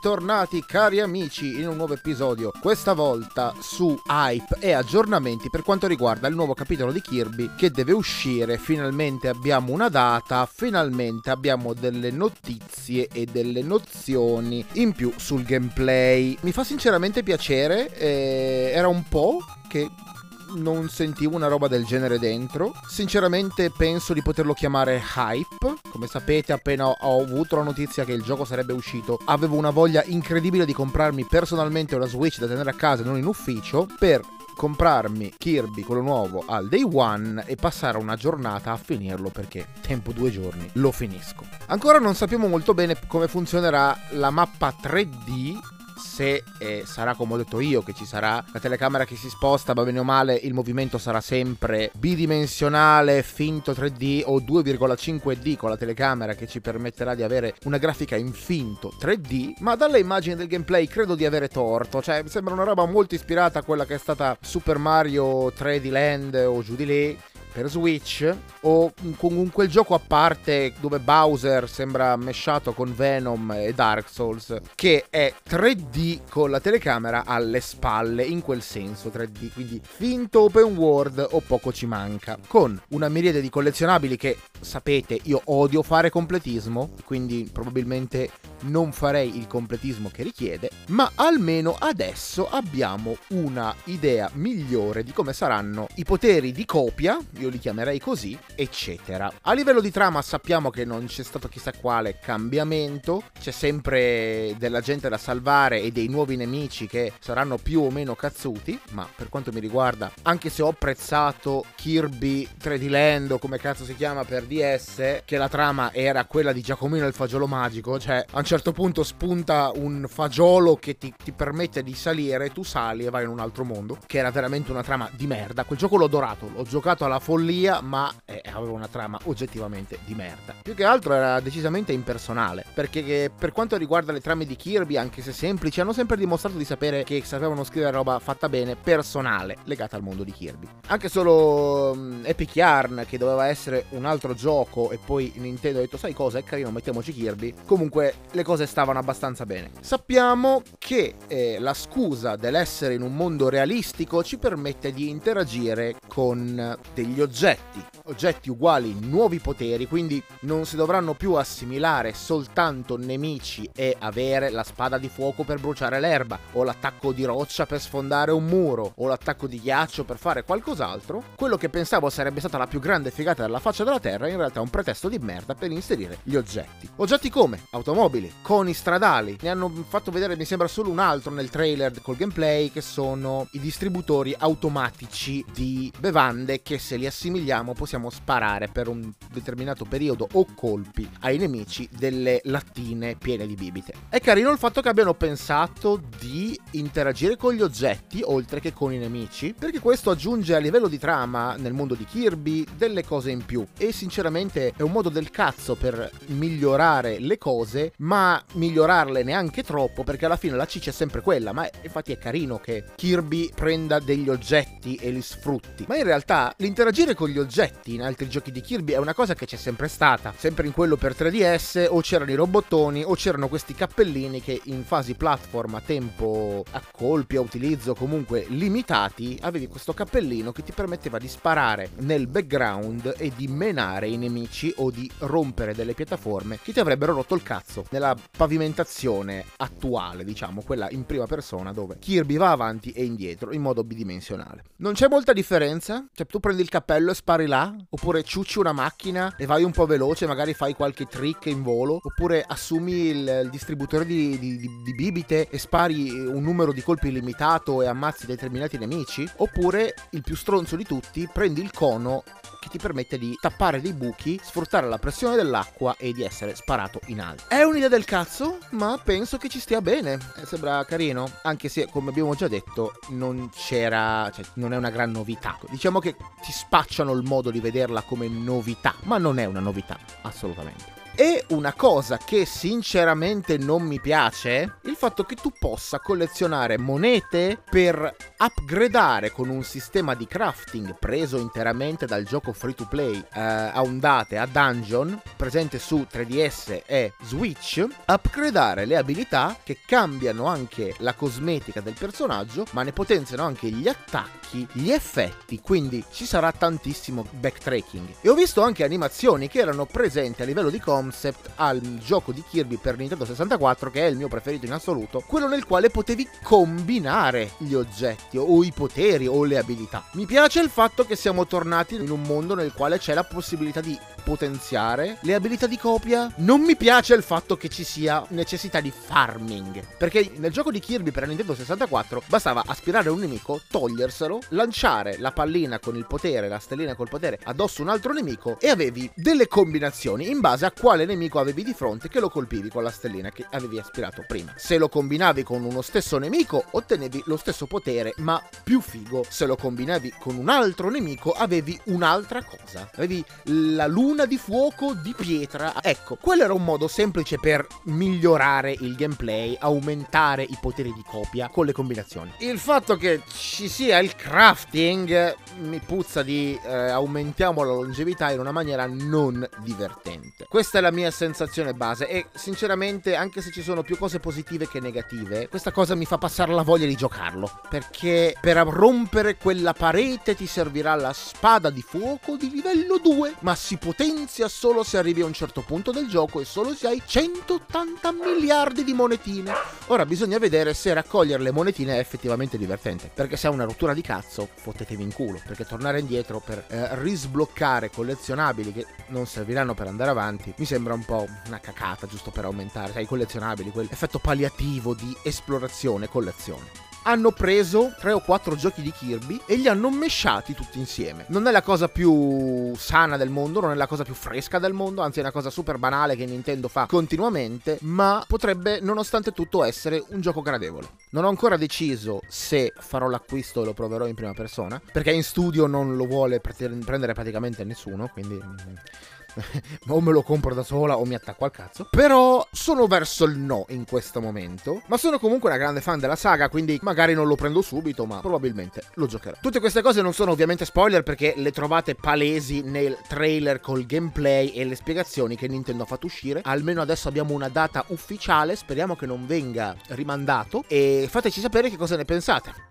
bentornati cari amici in un nuovo episodio, questa volta su hype e aggiornamenti per quanto riguarda il nuovo capitolo di Kirby che deve uscire, finalmente abbiamo una data, finalmente abbiamo delle notizie e delle nozioni in più sul gameplay. Mi fa sinceramente piacere, eh, era un po' che non sentivo una roba del genere dentro. Sinceramente penso di poterlo chiamare hype. Come sapete, appena ho avuto la notizia che il gioco sarebbe uscito, avevo una voglia incredibile di comprarmi personalmente una Switch da tenere a casa e non in ufficio per comprarmi Kirby, quello nuovo, al day one e passare una giornata a finirlo perché tempo due giorni lo finisco. Ancora non sappiamo molto bene come funzionerà la mappa 3D se eh, sarà come ho detto io, che ci sarà la telecamera che si sposta, va bene o male, il movimento sarà sempre bidimensionale, finto 3D o 2,5D con la telecamera che ci permetterà di avere una grafica in finto 3D, ma dalle immagini del gameplay credo di avere torto, cioè mi sembra una roba molto ispirata a quella che è stata Super Mario 3D Land o giù di lì per Switch o comunque il gioco a parte dove Bowser sembra mesciato con Venom e Dark Souls che è 3D con la telecamera alle spalle in quel senso 3D quindi finto open world o poco ci manca. Con una miriade di collezionabili che sapete io odio fare completismo quindi probabilmente non farei il completismo che richiede ma almeno adesso abbiamo una idea migliore di come saranno i poteri di copia. Io li chiamerei così, eccetera. A livello di trama sappiamo che non c'è stato chissà quale cambiamento, c'è sempre della gente da salvare e dei nuovi nemici che saranno più o meno cazzuti, ma per quanto mi riguarda, anche se ho apprezzato Kirby 3D Land o come cazzo si chiama per DS, che la trama era quella di Giacomino il fagiolo magico, cioè a un certo punto spunta un fagiolo che ti, ti permette di salire, tu sali e vai in un altro mondo, che era veramente una trama di merda. Quel gioco l'ho adorato, l'ho giocato alla follia, ma eh, aveva una trama oggettivamente di merda. Più che altro era decisamente impersonale, perché per quanto riguarda le trame di Kirby, anche se semplici, hanno sempre dimostrato di sapere che sapevano scrivere roba fatta bene, personale, legata al mondo di Kirby. Anche solo um, Epic Yarn, che doveva essere un altro gioco, e poi Nintendo ha detto, sai cosa, è carino, mettiamoci Kirby. Comunque le cose stavano abbastanza bene. Sappiamo che eh, la scusa dell'essere in un mondo realistico ci permette di interagire con degli oggetti oggetti uguali nuovi poteri, quindi non si dovranno più assimilare soltanto nemici e avere la spada di fuoco per bruciare l'erba, o l'attacco di roccia per sfondare un muro, o l'attacco di ghiaccio per fare qualcos'altro. Quello che pensavo sarebbe stata la più grande figata della faccia della Terra, in realtà è un pretesto di merda per inserire gli oggetti. Oggetti come? Automobili, coni stradali, ne hanno fatto vedere mi sembra solo un altro nel trailer col gameplay, che sono i distributori automatici di bevande che se li assimiliamo possiamo sparare per un determinato periodo o colpi ai nemici delle lattine piene di bibite. È carino il fatto che abbiano pensato di interagire con gli oggetti oltre che con i nemici, perché questo aggiunge a livello di trama nel mondo di Kirby delle cose in più e sinceramente è un modo del cazzo per migliorare le cose, ma migliorarle neanche troppo perché alla fine la ciccia è sempre quella, ma infatti è carino che Kirby prenda degli oggetti e li sfrutti. Ma in realtà l'interagire con gli oggetti in altri giochi di Kirby è una cosa che c'è sempre stata. Sempre in quello per 3DS o c'erano i robottoni o c'erano questi cappellini che in fasi platform a tempo a colpi, a utilizzo comunque limitati, avevi questo cappellino che ti permetteva di sparare nel background e di menare i nemici o di rompere delle piattaforme che ti avrebbero rotto il cazzo nella pavimentazione attuale, diciamo, quella in prima persona dove Kirby va avanti e indietro in modo bidimensionale. Non c'è molta differenza, cioè tu prendi il cappello e spari là oppure ciucci una macchina e vai un po' veloce, magari fai qualche trick in volo, oppure assumi il, il distributore di, di, di, di, bibite e spari un numero di colpi limitato e ammazzi determinati nemici, oppure il più stronzo di tutti, prendi il cono che ti permette di tappare dei buchi, sfruttare la pressione dell'acqua e di essere sparato in alto. È un'idea del cazzo, ma penso che ci stia bene. Eh, sembra carino, anche se come abbiamo già detto non c'era, cioè non è una gran novità. Diciamo che ti spacciano il modo di vederla come novità, ma non è una novità, assolutamente. E una cosa che sinceramente non mi piace, il fatto che tu possa collezionare monete per upgradare con un sistema di crafting preso interamente dal gioco free to play eh, a ondate, a dungeon, presente su 3DS e Switch, upgradare le abilità che cambiano anche la cosmetica del personaggio, ma ne potenziano anche gli attacchi, gli effetti, quindi ci sarà tantissimo backtracking. E ho visto anche animazioni che erano presenti a livello di concept al gioco di Kirby per Nintendo 64, che è il mio preferito in assoluto, quello nel quale potevi combinare gli oggetti o i poteri o le abilità. Mi piace il fatto che siamo tornati in un mondo nel quale c'è la possibilità di potenziare le abilità di copia. Non mi piace il fatto che ci sia necessità di farming. Perché nel gioco di Kirby per Nintendo 64 bastava aspirare un nemico, toglierselo, lanciare la pallina con il potere, la stellina col potere addosso un altro nemico e avevi delle combinazioni in base a quale nemico avevi di fronte che lo colpivi con la stellina che avevi aspirato prima. Se lo combinavi con uno stesso nemico ottenevi lo stesso potere ma più figo. Se lo combinavi con un altro nemico avevi un'altra cosa. Avevi la luna luna di fuoco di pietra. Ecco, quello era un modo semplice per migliorare il gameplay, aumentare i poteri di copia con le combinazioni. Il fatto che ci sia il crafting mi puzza di eh, aumentiamo la longevità in una maniera non divertente. Questa è la mia sensazione base e sinceramente anche se ci sono più cose positive che negative, questa cosa mi fa passare la voglia di giocarlo, perché per rompere quella parete ti servirà la spada di fuoco di livello 2, ma si potenzia potenzia solo se arrivi a un certo punto del gioco e solo se hai 180 miliardi di monetine. Ora bisogna vedere se raccogliere le monetine è effettivamente divertente, perché se è una rottura di cazzo, fottetevi in culo, perché tornare indietro per eh, risbloccare collezionabili che non serviranno per andare avanti, mi sembra un po' una cacata giusto per aumentare, sai, i collezionabili, quell'effetto palliativo di esplorazione e collezione hanno preso tre o quattro giochi di Kirby e li hanno mesciati tutti insieme. Non è la cosa più sana del mondo, non è la cosa più fresca del mondo, anzi è una cosa super banale che Nintendo fa continuamente, ma potrebbe nonostante tutto essere un gioco gradevole. Non ho ancora deciso se farò l'acquisto e lo proverò in prima persona, perché in studio non lo vuole prendere praticamente nessuno, quindi mm, o me lo compro da sola o mi attacco al cazzo. Però sono verso il no in questo momento. Ma sono comunque una grande fan della saga, quindi magari non lo prendo subito, ma probabilmente lo giocherò. Tutte queste cose non sono ovviamente spoiler perché le trovate palesi nel trailer col gameplay e le spiegazioni che Nintendo ha fatto uscire. Almeno adesso abbiamo una data ufficiale, speriamo che non venga rimandato e fateci sapere che cosa ne pensate.